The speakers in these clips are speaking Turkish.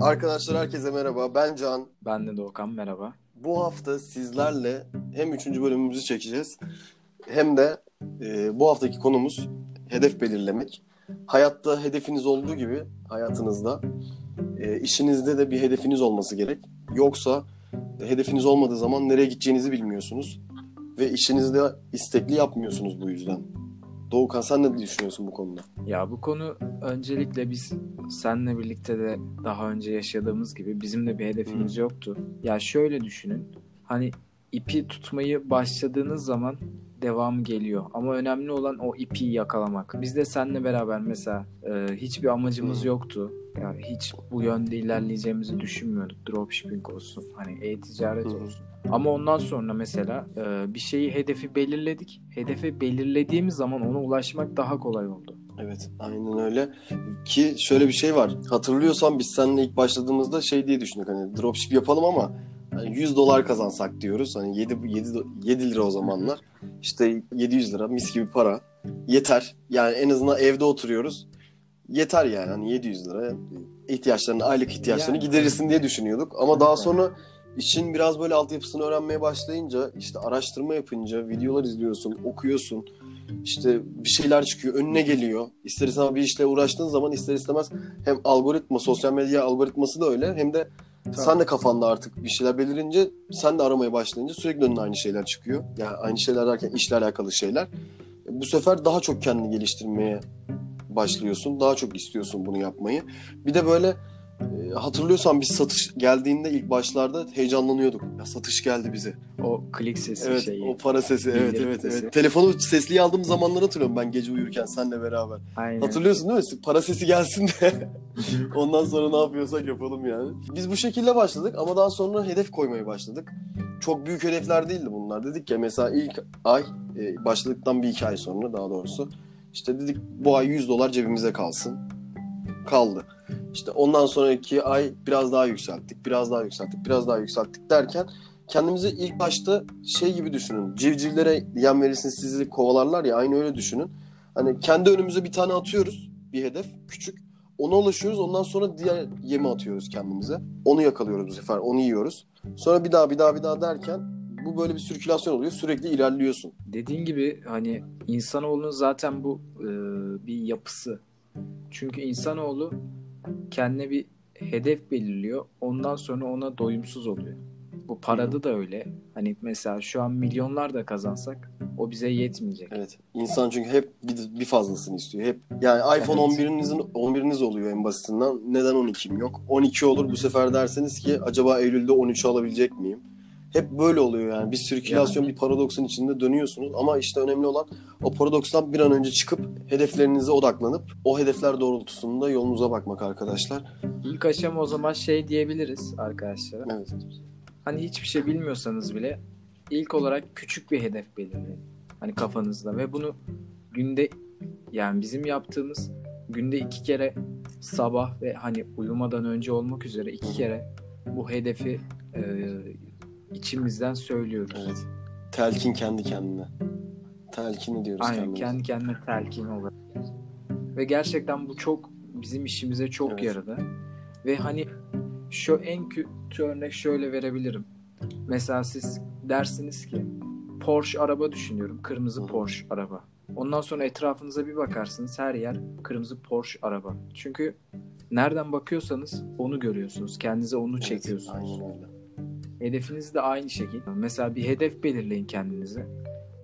Arkadaşlar herkese merhaba. Ben Can. Ben de Doğukan merhaba. Bu hafta sizlerle hem 3. bölümümüzü çekeceğiz hem de e, bu haftaki konumuz hedef belirlemek. Hayatta hedefiniz olduğu gibi hayatınızda e, işinizde de bir hedefiniz olması gerek. Yoksa e, hedefiniz olmadığı zaman nereye gideceğinizi bilmiyorsunuz ve işinizde istekli yapmıyorsunuz bu yüzden. Doğukan sen ne düşünüyorsun bu konuda? Ya bu konu öncelikle biz seninle birlikte de daha önce yaşadığımız gibi bizim de bir hedefimiz Hı. yoktu. Ya şöyle düşünün. Hani ipi tutmayı başladığınız zaman devamı geliyor. Ama önemli olan o ipi yakalamak. Biz de seninle beraber mesela e, hiçbir amacımız Hı. yoktu. Ya hiç bu yönde ilerleyeceğimizi düşünmüyorduk. Dropshipping olsun, hani e-ticaret Hı. olsun. Ama ondan sonra mesela e, bir şeyi hedefi belirledik. Hedefi belirlediğimiz zaman ona ulaşmak daha kolay oldu. Evet, aynen öyle. Ki şöyle bir şey var. Hatırlıyorsan biz seninle ilk başladığımızda şey diye düşündük hani dropship yapalım ama hani 100 dolar kazansak diyoruz. Hani 7, 7, 7 lira o zamanlar. İşte 700 lira mis gibi para. Yeter. Yani en azından evde oturuyoruz. Yeter yani hani 700 lira ihtiyaçlarını, aylık ihtiyaçlarını Yani. giderirsin diye düşünüyorduk. Ama daha sonra işin biraz böyle altyapısını öğrenmeye başlayınca işte araştırma yapınca videolar izliyorsun, okuyorsun. İşte bir şeyler çıkıyor, önüne geliyor. İster istemez bir işle uğraştığın zaman ister istemez hem algoritma, sosyal medya algoritması da öyle hem de sen de kafanda artık bir şeyler belirince sen de aramaya başlayınca sürekli önüne aynı şeyler çıkıyor. Yani aynı şeyler derken işle alakalı şeyler. Bu sefer daha çok kendini geliştirmeye başlıyorsun. Daha çok istiyorsun bunu yapmayı. Bir de böyle e, hatırlıyorsan biz satış geldiğinde ilk başlarda heyecanlanıyorduk. Ya satış geldi bize. O klik sesi Evet şeyi. o para sesi evet bildirim evet sesi. evet. Telefonu sesli aldığım zamanları hatırlıyorum ben gece uyurken seninle beraber. Aynen. Hatırlıyorsun değil mi? Para sesi gelsin de ondan sonra ne yapıyorsak yapalım yani. Biz bu şekilde başladık ama daha sonra hedef koymaya başladık. Çok büyük hedefler değildi bunlar. Dedik ya mesela ilk ay e, başladıktan bir iki ay sonra daha doğrusu işte dedik bu ay 100 dolar cebimize kalsın. Kaldı. İşte ondan sonraki ay biraz daha yükselttik, biraz daha yükselttik, biraz daha yükselttik derken kendimizi ilk başta şey gibi düşünün. Civcivlere yem verirsiniz sizi kovalarlar ya aynı öyle düşünün. Hani kendi önümüze bir tane atıyoruz bir hedef küçük. Ona ulaşıyoruz ondan sonra diğer yemi atıyoruz kendimize. Onu yakalıyoruz bu sefer onu yiyoruz. Sonra bir daha bir daha bir daha derken bu böyle bir sirkülasyon oluyor. Sürekli ilerliyorsun. Dediğin gibi hani insanoğlunun zaten bu e, bir yapısı. Çünkü insanoğlu kendine bir hedef belirliyor. Ondan sonra ona doyumsuz oluyor. Bu parada da öyle. Hani mesela şu an milyonlar da kazansak o bize yetmeyecek. Evet. İnsan çünkü hep bir, bir fazlasını istiyor. Hep yani iPhone Evet. 11'inizin 11'iniz oluyor en basitinden. Neden 12'm yok? 12 olur bu sefer derseniz ki acaba Eylül'de 13'ü alabilecek miyim? Hep böyle oluyor yani. Bir sirkülasyon, bir paradoksun içinde dönüyorsunuz. Ama işte önemli olan o paradokstan bir an önce çıkıp hedeflerinize odaklanıp o hedefler doğrultusunda yolunuza bakmak arkadaşlar. İlk aşama o zaman şey diyebiliriz arkadaşlar. Evet. Hani hiçbir şey bilmiyorsanız bile ilk olarak küçük bir hedef belirleyin. Hani kafanızda ve bunu günde yani bizim yaptığımız günde iki kere sabah ve hani uyumadan önce olmak üzere iki kere bu hedefi e, içimizden söylüyoruz. Evet. Telkin kendi kendine. Telkini diyoruz Aynen kendimize. kendi kendine telkin olarak. Ve gerçekten bu çok bizim işimize çok Evet. yaradı. Ve hani şu en kötü örnek şöyle verebilirim. Mesela siz dersiniz ki Porsche araba düşünüyorum. Kırmızı Hı. Porsche araba. Ondan sonra etrafınıza bir bakarsınız her yer kırmızı Porsche araba. Çünkü nereden bakıyorsanız onu görüyorsunuz. Kendinize onu Evet, çekiyorsunuz. Aynen öyle. Hedefiniz de aynı şekilde. Mesela bir hedef belirleyin kendinize.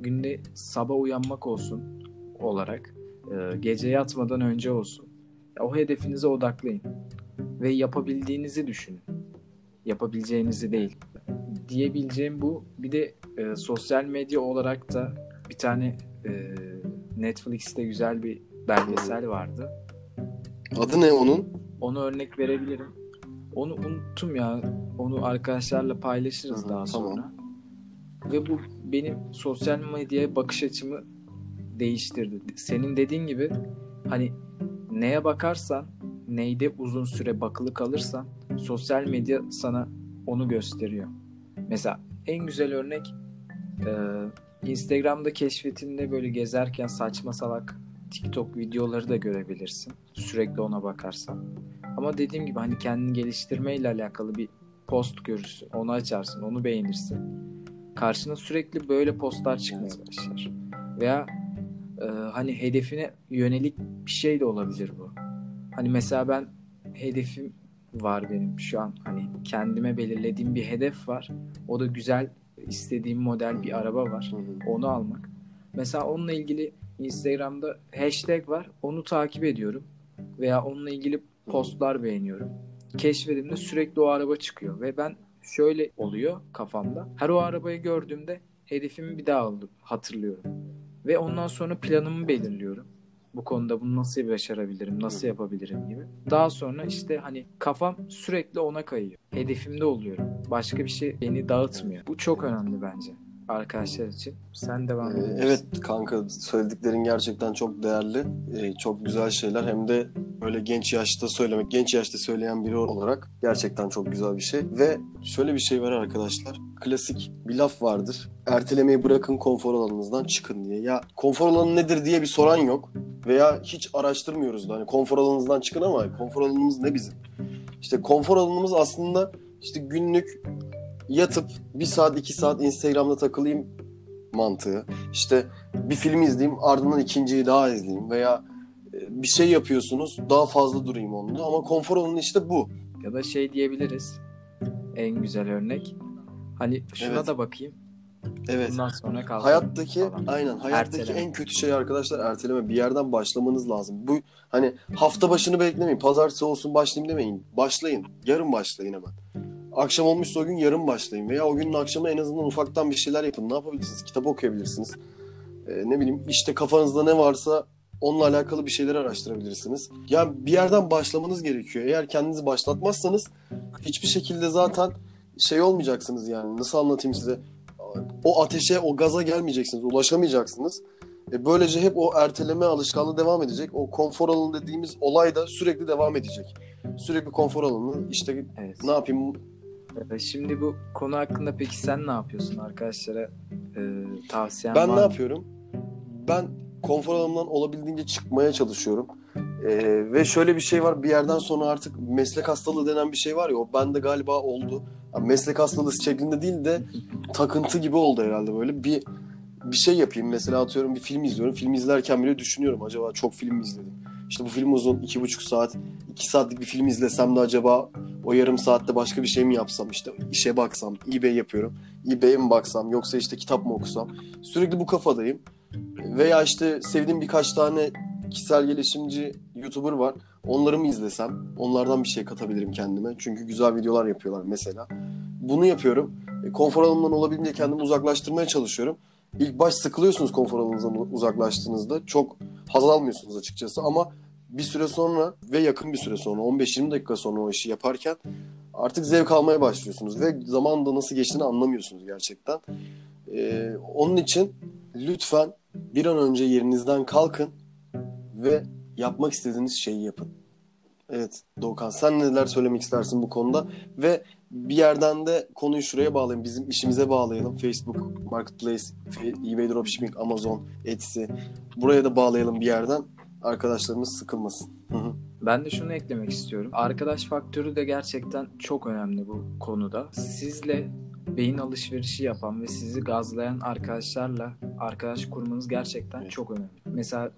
Günde sabah uyanmak olsun olarak. e, Gece yatmadan önce olsun. O hedefinize odaklayın. Ve yapabildiğinizi düşünün. Yapabileceğinizi değil. Diyebileceğim bu. Bir de e, sosyal medya olarak da bir tane e, Netflix'te güzel bir belgesel vardı. Adı ne onun? Onu örnek verebilirim. Onu unuttum ya. Onu arkadaşlarla paylaşırız Hı daha tamam. sonra. Ve bu benim sosyal medyaya bakış açımı değiştirdi. Senin dediğin gibi hani neye bakarsan, neyde uzun süre bakılı kalırsan sosyal medya sana onu gösteriyor. Mesela en güzel örnek e, Instagram'da keşfetinde böyle gezerken saçma salak TikTok videoları da görebilirsin. Sürekli ona bakarsan. Ama dediğim gibi hani kendini geliştirmeyle alakalı bir post görürsün. Onu açarsın, onu beğenirsin. Karşına sürekli böyle postlar çıkmaya başlar. Veya e, hani hedefine yönelik bir şey de olabilir bu. Hani mesela ben hedefim var benim şu an. Hani kendime belirlediğim bir hedef var. O da güzel istediğim model bir araba var. Onu almak. Mesela onunla ilgili Instagram'da hashtag var. Onu takip ediyorum. Veya onunla ilgili postlar beğeniyorum. Keşfedimde sürekli o araba çıkıyor. Ve ben şöyle oluyor kafamda. Her o arabayı gördüğümde hedefimi bir daha hatırlıyorum. Ve ondan sonra planımı belirliyorum. Bu konuda bunu nasıl başarabilirim, nasıl yapabilirim gibi. Daha sonra işte hani kafam sürekli ona kayıyor. Hedefimde oluyorum. Başka bir şey beni dağıtmıyor. Bu çok önemli bence arkadaşlar için. Sen devam Ee, edebilirsin. Evet kanka söylediklerin gerçekten çok değerli. Ee, çok güzel şeyler. Hem de böyle genç yaşta söylemek, genç yaşta söyleyen biri olarak gerçekten çok güzel bir şey. Ve şöyle bir şey var arkadaşlar. Klasik bir laf vardır. Ertelemeyi bırakın konfor alanınızdan çıkın diye. Ya konfor alanı nedir diye bir soran yok. Veya hiç araştırmıyoruz da hani konfor alanınızdan çıkın ama konfor alanımız ne bizim? İşte konfor alanımız aslında işte günlük yatıp bir saat iki saat Instagram'da takılayım mantığı. İşte bir film izleyeyim ardından ikinciyi daha izleyeyim veya e, bir şey yapıyorsunuz daha fazla durayım onda ama konfor alanı işte bu. Ya da şey diyebiliriz. En güzel örnek. Hani şuna Evet. da bakayım. Evet. Bundan sonra kalkalım Hayattaki falan. aynen hayattaki Erteleme. en kötü şey arkadaşlar erteleme. Bir yerden başlamanız lazım. Bu hani hafta başını beklemeyin. Pazartesi olsun başlayayım demeyin. Başlayın. Yarın başlayın hemen. Akşam olmuşsa o gün yarın başlayın veya o günün akşamı en azından ufaktan bir şeyler yapın. Ne yapabilirsiniz? Kitap okuyabilirsiniz. Ee, ne bileyim işte kafanızda ne varsa onunla alakalı bir şeyler araştırabilirsiniz. Yani bir yerden başlamanız gerekiyor. Eğer kendinizi başlatmazsanız hiçbir şekilde zaten şey olmayacaksınız yani. Nasıl anlatayım size? O ateşe, o gaza gelmeyeceksiniz. Ulaşamayacaksınız. E böylece hep o erteleme alışkanlığı devam edecek. O konfor alanı dediğimiz olay da sürekli devam edecek. Sürekli konfor alanı. İşte Evet. ne yapayım? Ee, Şimdi bu konu hakkında peki sen ne yapıyorsun arkadaşlara e, tavsiyen Ben var ne mı? yapıyorum? Ben konfor alanımdan olabildiğince çıkmaya çalışıyorum. Ee, ve şöyle bir şey var. Bir yerden sonra artık meslek hastalığı denen bir şey var ya. O bende galiba oldu. Yani meslek hastalığı şeklinde değil de takıntı gibi oldu herhalde böyle. Bir bir şey yapayım. Mesela atıyorum bir film izliyorum. Film izlerken bile düşünüyorum. Acaba çok film mi izledim? İşte bu film uzun. iki buçuk saat. iki saatlik bir film izlesem de acaba o yarım saatte başka bir şey mi yapsam? işte işe baksam. eBay yapıyorum. eBay'e mi baksam? Yoksa işte kitap mı okusam? Sürekli bu kafadayım. Veya işte sevdiğim birkaç tane kişisel gelişimci YouTuber var. Onları mı izlesem? Onlardan bir şey katabilirim kendime. Çünkü güzel videolar yapıyorlar mesela. Bunu yapıyorum. E, Konfor alanımdan olabildiğince kendimi uzaklaştırmaya çalışıyorum. İlk baş sıkılıyorsunuz konfor alanınızdan uzaklaştığınızda. Çok haz almıyorsunuz açıkçası ama bir süre sonra ve yakın bir süre sonra 15-20 dakika sonra o işi yaparken artık zevk almaya başlıyorsunuz ve zaman da nasıl geçtiğini anlamıyorsunuz gerçekten. Ee, onun için lütfen bir an önce yerinizden kalkın ve yapmak istediğiniz şeyi yapın. Evet Doğukan sen neler söylemek istersin bu konuda ve bir yerden de konuyu şuraya bağlayalım. Bizim işimize bağlayalım. Facebook, Marketplace, eBay Dropshipping, Amazon, Etsy. Buraya da bağlayalım bir yerden. Arkadaşlarımız sıkılmasın. Hı hı. Ben de şunu eklemek istiyorum. Arkadaş faktörü de gerçekten çok önemli bu konuda. Sizle beyin alışverişi yapan ve sizi gazlayan arkadaşlarla arkadaş kurmanız gerçekten Evet. çok önemli. Mesela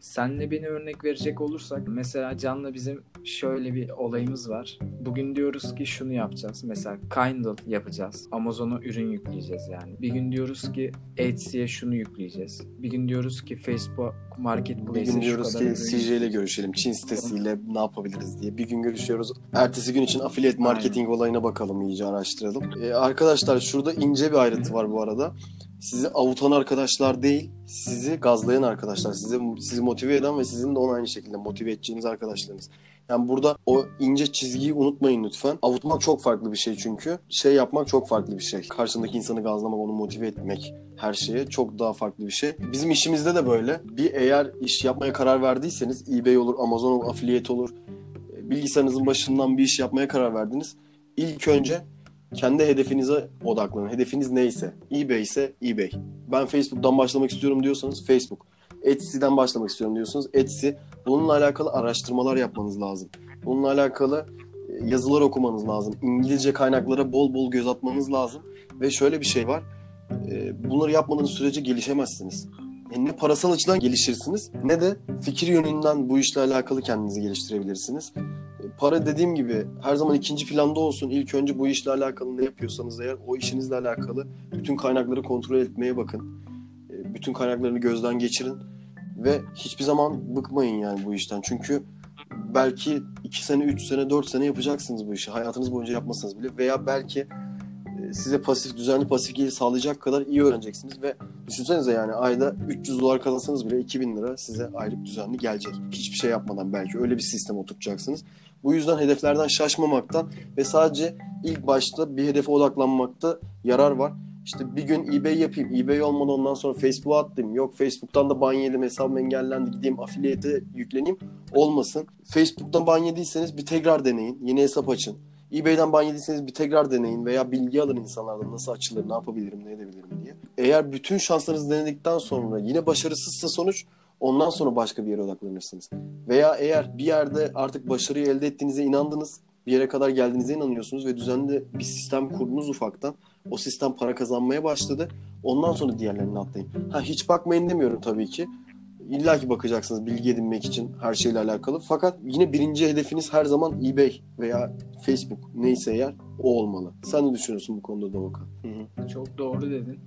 senle beni örnek verecek olursak mesela Can'la bizim şöyle bir olayımız var. Bugün diyoruz ki şunu yapacağız. Mesela Kindle yapacağız. Amazon'a ürün yükleyeceğiz yani. Bir gün diyoruz ki Etsy'ye şunu yükleyeceğiz. Bir gün diyoruz ki Facebook Bir Marketplace'e gün şu diyoruz ki CJ ile görüşelim. Çin sitesiyle ne yapabiliriz diye. Bir gün görüşüyoruz. Ertesi gün için affiliate marketing olayına bakalım iyice araştıralım. Ee, arkadaşlar şurada ince bir ayrıntı var bu arada. Sizi avutan arkadaşlar değil, sizi gazlayan arkadaşlar. Sizi, sizi motive eden ve sizin de onu aynı şekilde motive edeceğiniz arkadaşlarınız. Yani burada o ince çizgiyi unutmayın lütfen. Avutmak çok farklı bir şey çünkü. Şey yapmak çok farklı bir şey. Karşındaki insanı gazlamak, onu motive etmek her şeye çok daha farklı bir şey. Bizim işimizde de böyle. Bir eğer iş yapmaya karar verdiyseniz eBay olur, Amazon olur, affiliate olur. e, Bilgisayarınızın başından bir iş yapmaya karar verdiniz. İlk önce kendi hedefinize odaklanın. Hedefiniz neyse. eBay ise eBay. Ben Facebook'tan başlamak istiyorum diyorsanız Facebook. Etsy'den başlamak istiyorum diyorsanız Etsy. Bununla alakalı araştırmalar yapmanız lazım. Bununla alakalı e, yazılar okumanız lazım. İngilizce kaynaklara bol bol göz atmanız lazım. Ve şöyle bir şey var. E, Bunları yapmadığınız sürece gelişemezsiniz. E, Ne parasal açıdan gelişirsiniz ne de fikir yönünden bu işle alakalı kendinizi geliştirebilirsiniz. E, Para dediğim gibi her zaman ikinci planda olsun. İlk önce bu işle alakalı ne yapıyorsanız eğer o işinizle alakalı bütün kaynakları kontrol etmeye bakın. E, Bütün kaynaklarını gözden geçirin ve hiçbir zaman bıkmayın yani bu işten. Çünkü belki 2 sene, 3 sene, 4 sene yapacaksınız bu işi. Hayatınız boyunca yapmasanız bile veya belki size pasif, düzenli pasif gelir sağlayacak kadar iyi öğreneceksiniz ve düşünsenize yani ayda 300 dolar kazansanız bile 2000 lira size aylık düzenli gelecek. Hiçbir şey yapmadan belki öyle bir sistem oturtacaksınız. Bu yüzden hedeflerden şaşmamaktan ve sadece ilk başta bir hedefe odaklanmakta yarar var. İşte bir gün eBay yapayım. eBay olmadan ondan sonra Facebook'a atlayayım. Yok Facebook'tan da ban yedim hesabım engellendi. Gideyim affiliate'e yükleneyim. Olmasın. Facebook'tan ban yediyseniz bir tekrar deneyin. Yeni hesap açın. eBay'den ban yediyseniz bir tekrar deneyin veya bilgi alın insanlardan nasıl açılır, ne yapabilirim, ne edebilirim diye. Eğer bütün şanslarınızı denedikten sonra yine başarısızsa sonuç ondan sonra başka bir yere odaklanırsınız. Veya eğer bir yerde artık başarıyı elde ettiğinize inandınız, bir yere kadar geldiğinize inanıyorsunuz ve düzenli bir sistem kurdunuz ufaktan. O sistem para kazanmaya başladı. Ondan sonra diğerlerini atlayın. Ha hiç bakmayın demiyorum tabii ki. İlla ki bakacaksınız bilgi edinmek için her şeyle alakalı. Fakat yine birinci hedefiniz her zaman eBay veya Facebook neyse eğer o olmalı. Sen ne düşünüyorsun bu konuda Doğukan? Çok doğru dedin.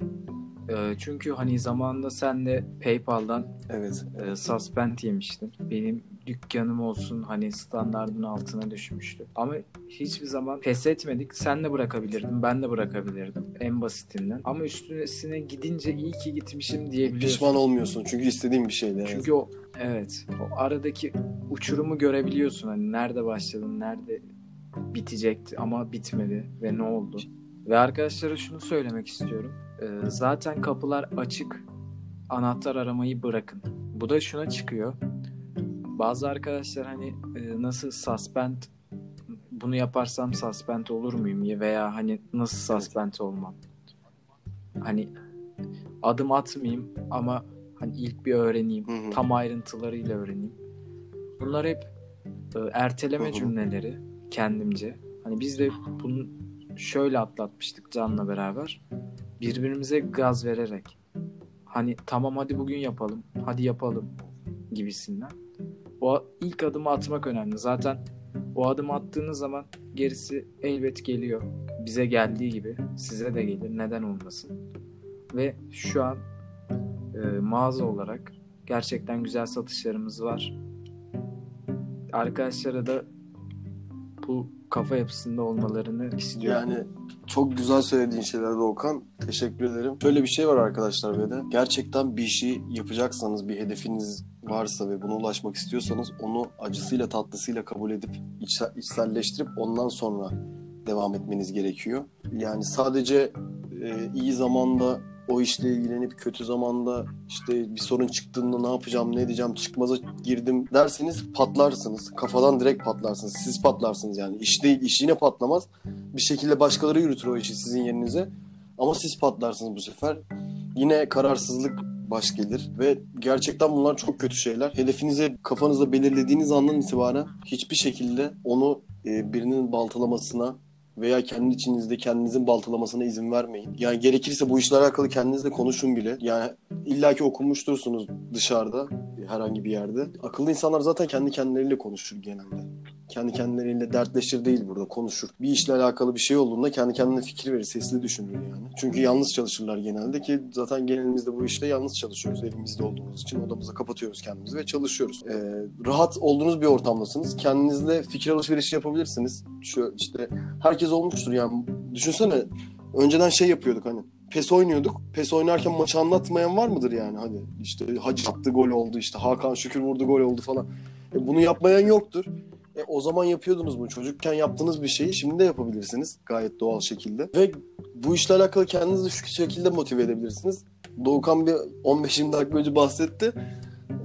Ee, çünkü hani zamanında sen de PayPal'dan Evet. e, suspend yemiştin. Benim dükkanım olsun hani standardın altına düşmüştü. Ama hiçbir zaman pes etmedik. Sen de bırakabilirdin, ben de bırakabilirdim en basitinden. Ama üstüne gidince iyi ki gitmişim diyebiliyorsun. Pişman olmuyorsun çünkü istediğin bir şeydi. Çünkü o evet o aradaki uçurumu görebiliyorsun hani nerede başladın, nerede bitecekti ama bitmedi ve ne oldu. Ve arkadaşlara şunu söylemek istiyorum. Ee, zaten kapılar açık. Anahtar aramayı bırakın. Bu da şuna çıkıyor. Bazı arkadaşlar hani e, nasıl suspend bunu yaparsam suspend olur muyum ya veya hani nasıl suspend olmam. Hani adım atmayayım ama hani ilk bir öğreneyim. Hı hı. Tam ayrıntılarıyla öğreneyim. Bunlar hep e, erteleme Hı hı. cümleleri kendimce. Hani biz de bunu şöyle atlatmıştık Can'la beraber. Birbirimize gaz vererek. Hani tamam hadi bugün yapalım. Hadi yapalım gibisinden. O ilk adımı atmak önemli. Zaten o adımı attığınız zaman gerisi elbet geliyor. Bize geldiği gibi size de gelir. Neden olmasın? Ve şu an e, mağaza olarak gerçekten güzel satışlarımız var. Arkadaşlara da bu kafa yapısında olmalarını istiyorum. Yani çok güzel söylediğin şeyler Doğukan. Teşekkür ederim. Şöyle bir şey var arkadaşlar ve de gerçekten bir işi yapacaksanız, bir hedefiniz varsa ve buna ulaşmak istiyorsanız onu acısıyla tatlısıyla kabul edip içsel- içselleştirip ondan sonra devam etmeniz gerekiyor. Yani sadece e, iyi zamanda o işle ilgilenip kötü zamanda işte bir sorun çıktığında ne yapacağım, ne edeceğim, çıkmaza girdim derseniz patlarsınız. Kafadan direkt patlarsınız. Siz patlarsınız yani. İş değil, iş yine patlamaz. Bir şekilde başkaları yürütür o işi sizin yerinize. Ama siz patlarsınız bu sefer. Yine kararsızlık baş gelir ve gerçekten bunlar çok kötü şeyler. Hedefinizi kafanızda belirlediğiniz andan itibaren hiçbir şekilde onu e, birinin baltalamasına veya kendi içinizde kendinizin baltalamasına izin vermeyin. Yani gerekirse bu işle alakalı kendinizle konuşun bile. Yani illaki okumuştursunuz dışarıda herhangi bir yerde. Akıllı insanlar zaten kendi kendileriyle konuşur genelde. Kendi kendileriyle dertleşir değil burada konuşur. Bir işle alakalı bir şey olduğunda kendi kendine fikir verir, sesli düşünür yani. Çünkü yalnız çalışırlar genelde ki zaten genelimizde bu işte yalnız çalışıyoruz evimizde olduğumuz için odamıza kapatıyoruz kendimizi ve çalışıyoruz. Ee, rahat olduğunuz bir ortamdasınız. Kendinizle fikir alışverişi yapabilirsiniz. Şu işte herkes olmuştur yani. Düşünsene önceden şey yapıyorduk hani PES oynuyorduk. PES oynarken maçı anlatmayan var mıdır yani? Hani işte Hacı attı gol oldu işte Hakan Şükür vurdu gol oldu falan. E, bunu yapmayan yoktur. E, o zaman yapıyordunuz bunu. Çocukken yaptığınız bir şeyi şimdi de yapabilirsiniz gayet doğal şekilde. Ve bu işle alakalı kendinizi şu şekilde motive edebilirsiniz. Doğukan bir 15-20 dakika önce bahsetti.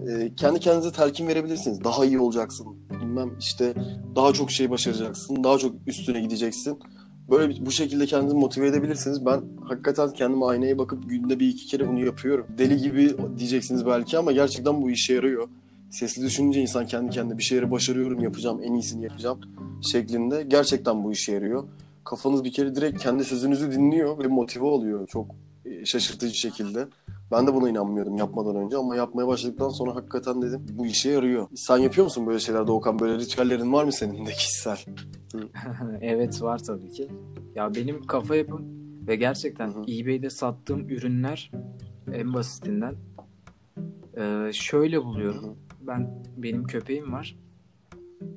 E, kendi kendinize telkin verebilirsiniz. Daha iyi olacaksın. Bilmem işte daha çok şey başaracaksın. Daha çok üstüne gideceksin. Böyle bu şekilde kendinizi motive edebilirsiniz. Ben hakikaten kendime aynaya bakıp günde bir iki kere bunu yapıyorum. Deli gibi diyeceksiniz belki ama gerçekten bu işe yarıyor. Sesli düşününce insan kendi kendine bir şeyleri başarıyorum, yapacağım, en iyisini yapacağım şeklinde gerçekten bu işe yarıyor. Kafanız bir kere direkt kendi sözünüzü dinliyor ve motive oluyor çok e, şaşırtıcı şekilde. Ben de buna inanmıyordum yapmadan önce ama yapmaya başladıktan sonra hakikaten dedim bu işe yarıyor. Sen yapıyor musun böyle şeyler Doğukan? Böyle ritüellerin var mı senin de kişisel? evet var tabii ki. Ya benim kafa yapım ve gerçekten Hı hı. eBay'de sattığım ürünler en basitinden şöyle buluyorum. Hı hı. Ben benim köpeğim var.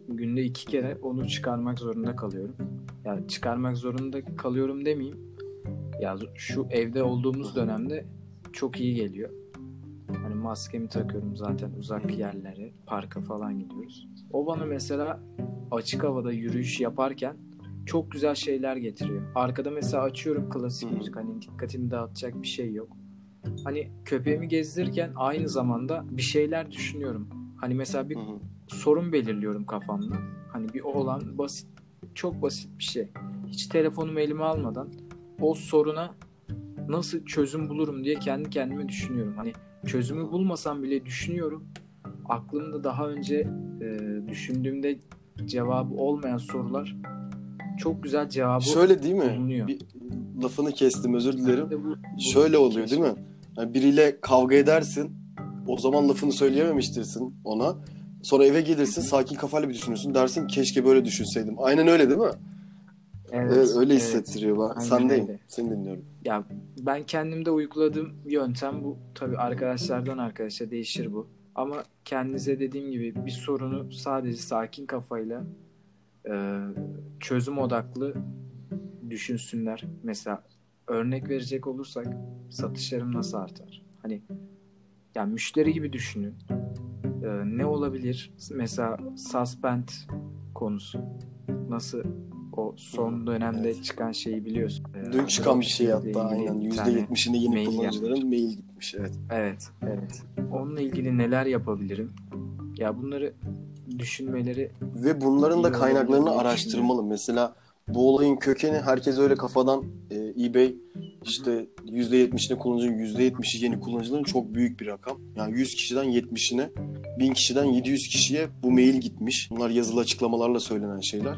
Günde iki kere onu çıkarmak zorunda kalıyorum. Yani çıkarmak zorunda kalıyorum demeyeyim. Ya şu evde olduğumuz dönemde çok iyi geliyor. Hani maskemi takıyorum zaten uzak yerlere, parka falan gidiyoruz. O bana mesela açık havada yürüyüş yaparken çok güzel şeyler getiriyor. Arkada mesela açıyorum klasik müzik hani dikkatimi dağıtacak bir şey yok. Hani köpeğimi gezdirirken aynı zamanda bir şeyler düşünüyorum. Hani mesela bir sorun belirliyorum kafamda. Hani bir olan basit, çok basit bir şey. Hiç telefonumu elime almadan o soruna nasıl çözüm bulurum diye kendi kendime düşünüyorum. Hani çözümü bulmasam bile düşünüyorum. Aklımda daha önce e, düşündüğümde cevabı olmayan sorular çok güzel cevabı Şöyle değil mi? bulunuyor. Bir lafını kestim özür dilerim. de bu- Şöyle bu oluyor değil mi? Yani biriyle kavga edersin. O zaman lafını söyleyememiştirsin ona. Sonra eve gelirsin sakin kafayla bir düşünürsün. Dersin keşke böyle düşünseydim. Aynen öyle değil mi? Evet, Evet, öyle evet. hissettiriyor. Aynen sendeyim. öyle. Seni dinliyorum. Ya ben kendimde uyguladığım yöntem bu. Tabii arkadaşlardan arkadaşa değişir bu. Ama kendinize dediğim gibi bir sorunu sadece sakin kafayla e, çözüm odaklı düşünsünler. Mesela örnek verecek olursak satışlarım nasıl artar? Hani yani müşteri gibi düşünün. E, ne olabilir? Mesela suspend konusu. Nasıl o son dönemde Evet. çıkan şeyi biliyorsun. E, Dün çıkan bir şey hatta aynen. bir tane- %70'inde yeni mail kullanıcıların mail gitmiş. Evet. Evet, evet. Onunla ilgili neler yapabilirim? Ya bunları düşünmeleri Ve bunların da kaynaklarını araştırmalı. Mesela bu olayın kökeni herkes öyle kafadan e, eBay işte %70'ini kullanıcının %70'i yeni kullanıcıların çok büyük bir rakam. Yani 100 kişiden 70'ine 1000 kişiden 700 kişiye bu mail gitmiş. Bunlar yazılı açıklamalarla söylenen şeyler.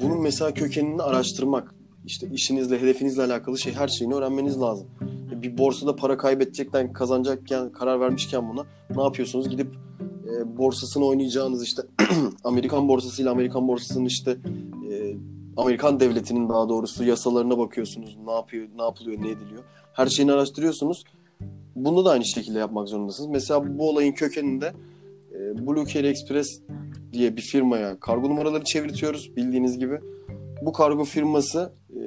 Bunun mesela kökenini araştırmak. işte işinizle, hedefinizle alakalı şey her şeyini öğrenmeniz lazım. E, Bir borsada para kaybedecekten kazanacakken karar vermişken buna ne yapıyorsunuz? Gidip e, borsasını oynayacağınız işte Amerikan borsasıyla Amerikan borsasının işte Amerikan devletinin daha doğrusu yasalarına bakıyorsunuz. Ne yapıyor, ne yapılıyor, ne ediliyor. Her şeyini araştırıyorsunuz. Bunu da aynı şekilde yapmak zorundasınız. Mesela bu olayın kökeninde e, Blue Carry Express diye bir firmaya kargo numaraları çevirtiyoruz bildiğiniz gibi. Bu kargo firması e,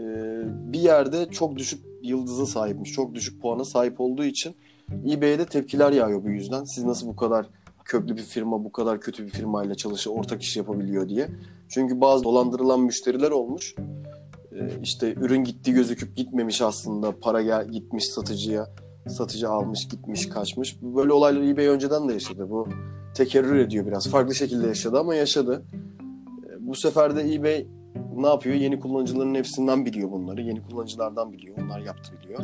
bir yerde çok düşük yıldıza sahipmiş. Çok düşük puana sahip olduğu için eBay'de tepkiler yağıyor bu yüzden. Siz nasıl bu kadar köklü bir firma bu kadar kötü bir firmayla çalışıyor, ortak iş yapabiliyor diye. Çünkü bazı dolandırılan müşteriler olmuş. Ee, işte ürün gitti gözüküp gitmemiş aslında. Para gel gitmiş satıcıya. Satıcı almış, gitmiş, kaçmış. Böyle olayları eBay önceden de yaşadı. Bu tekerrür ediyor biraz. Farklı şekilde yaşadı ama yaşadı. Ee, Bu sefer de eBay ne yapıyor? Yeni kullanıcıların hepsinden biliyor bunları. Yeni kullanıcılardan biliyor. Onlar yaptı biliyor.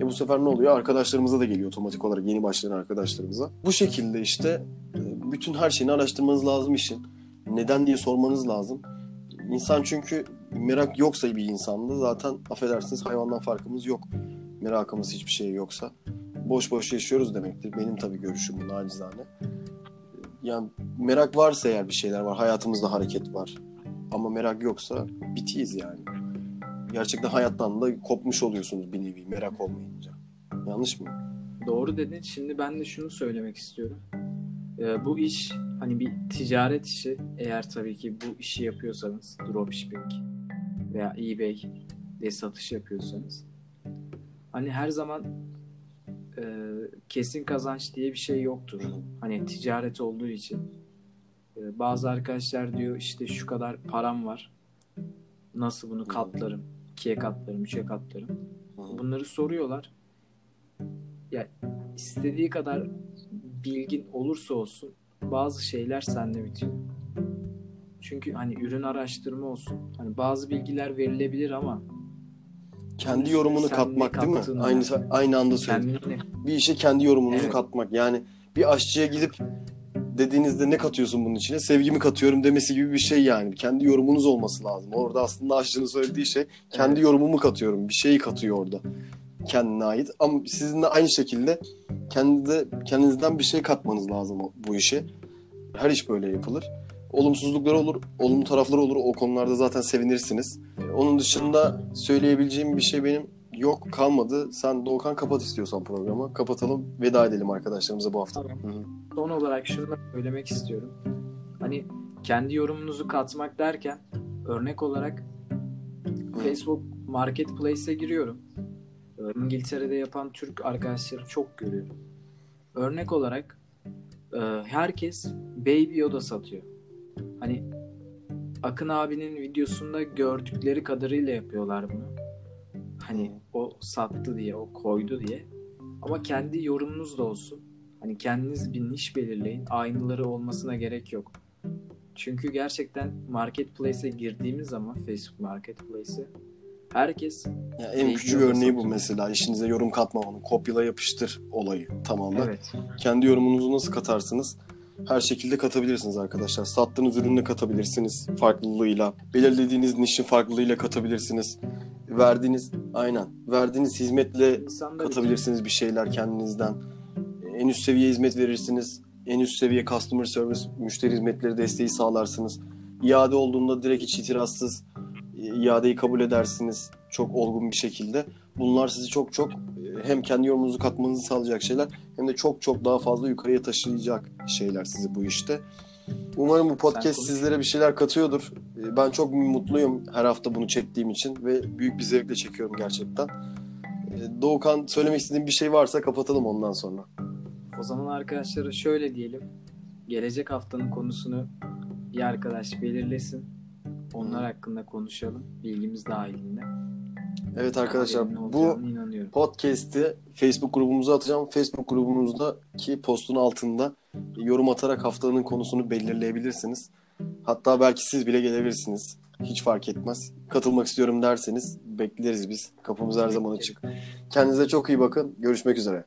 E bu sefer ne oluyor? Arkadaşlarımıza da geliyor otomatik olarak yeni başlayan arkadaşlarımıza. Bu şekilde işte e, bütün her şeyini araştırmanız lazım işin. Neden diye sormanız lazım. İnsan çünkü merak yoksa bir insanda zaten affedersiniz hayvandan farkımız yok. Merakımız hiçbir şey yoksa. Boş boş yaşıyoruz demektir. Benim tabii görüşüm bu nacizane. Yani merak varsa eğer bir şeyler var. Hayatımızda hareket var. Ama merak yoksa bitiyiz yani. Gerçekten hayattan da kopmuş oluyorsunuz bir nevi merak olmayınca. Yanlış mı? doğru dedin. Şimdi ben de şunu söylemek istiyorum. Ee, bu iş hani bir ticaret işi. Eğer tabii ki bu işi yapıyorsanız dropshipping veya eBay diye satış yapıyorsanız hani her zaman e, kesin kazanç diye bir şey yoktur. Hani ticaret olduğu için. Ee, bazı arkadaşlar diyor işte şu kadar param var. Nasıl bunu katlarım? İkiye katlarım, üçe katlarım. Bunları soruyorlar. Ya istediği kadar bilgin olursa olsun bazı şeyler sende bitiyor. Çünkü hani ürün araştırma olsun. Hani bazı bilgiler verilebilir ama Kendi yorumunu katmak değil mi? Aynı aynı anda söyledim. Bir işe kendi yorumunuzu Evet. katmak. Yani bir aşçıya gidip dediğinizde ne katıyorsun bunun içine? Sevgimi katıyorum demesi gibi bir şey yani. Kendi yorumunuz olması lazım. Orada aslında aşçının söylediği şey kendi Evet. yorumumu katıyorum. Bir şeyi katıyor orada. Kendine ait. Ama sizin de aynı şekilde kendi, kendinizden bir şey katmanız lazım bu işe. Her iş böyle yapılır. Olumsuzlukları olur, olumlu tarafları olur. O konularda zaten sevinirsiniz. Onun dışında söyleyebileceğim bir şey benim yok kalmadı. Sen Doğukan kapat istiyorsan programı. Kapatalım. Veda edelim arkadaşlarımıza bu hafta. Tamam. Hı hı. Son olarak şunu söylemek istiyorum. Hani kendi yorumunuzu katmak derken örnek olarak Facebook Marketplace'e giriyorum. İngiltere'de yapan Türk arkadaşları çok görüyorum. Örnek olarak e, herkes Baby Yoda satıyor. Hani Akın abinin videosunda gördükleri kadarıyla yapıyorlar bunu. Hani o sattı diye, o koydu diye. Ama kendi yorumunuz da olsun. Hani kendiniz bir niş belirleyin. Aynıları olmasına gerek yok. Çünkü gerçekten marketplace'e girdiğimiz zaman Facebook marketplace'e herkes Ya en küçük örneği bu mesela. İşinize yorum katmamanın. Kopyala yapıştır olayı tamamen. evet Kendi yorumunuzu nasıl katarsınız? Her şekilde katabilirsiniz arkadaşlar. Sattığınız ürünü katabilirsiniz farklılığıyla. Belirlediğiniz nişin farklılığıyla katabilirsiniz. Verdiğiniz aynen. Verdiğiniz hizmetle insanlar için katabilirsiniz bir şeyler kendinizden. En üst seviye hizmet verirsiniz. En üst seviye customer service, müşteri hizmetleri desteği sağlarsınız. İade olduğunda direkt hiç itirazsız e, iadeyi kabul edersiniz çok olgun bir şekilde. Bunlar sizi çok çok e, hem kendi yorumunuzu katmanızı sağlayacak şeyler hem de çok çok daha fazla yukarıya taşıyacak şeyler sizi bu işte. Umarım bu podcast sizlere bir şeyler katıyordur. E, Ben çok mutluyum her hafta bunu çektiğim için ve büyük bir zevkle çekiyorum gerçekten. E, Doğukan söylemek istediğin bir şey varsa kapatalım ondan sonra. O zaman arkadaşlara şöyle diyelim. Gelecek haftanın konusunu bir arkadaş belirlesin. Onlar hakkında konuşalım. Bilgimiz dahilinde. Evet arkadaşlar bu. Podcast'i Facebook grubumuza atacağım. Facebook grubumuzdaki postun altında yorum atarak haftanın konusunu belirleyebilirsiniz. Hatta belki siz bile gelebilirsiniz. Hiç fark etmez. Katılmak istiyorum derseniz bekleriz biz. Kapımız her zaman açık. Kendinize çok iyi bakın. Görüşmek üzere.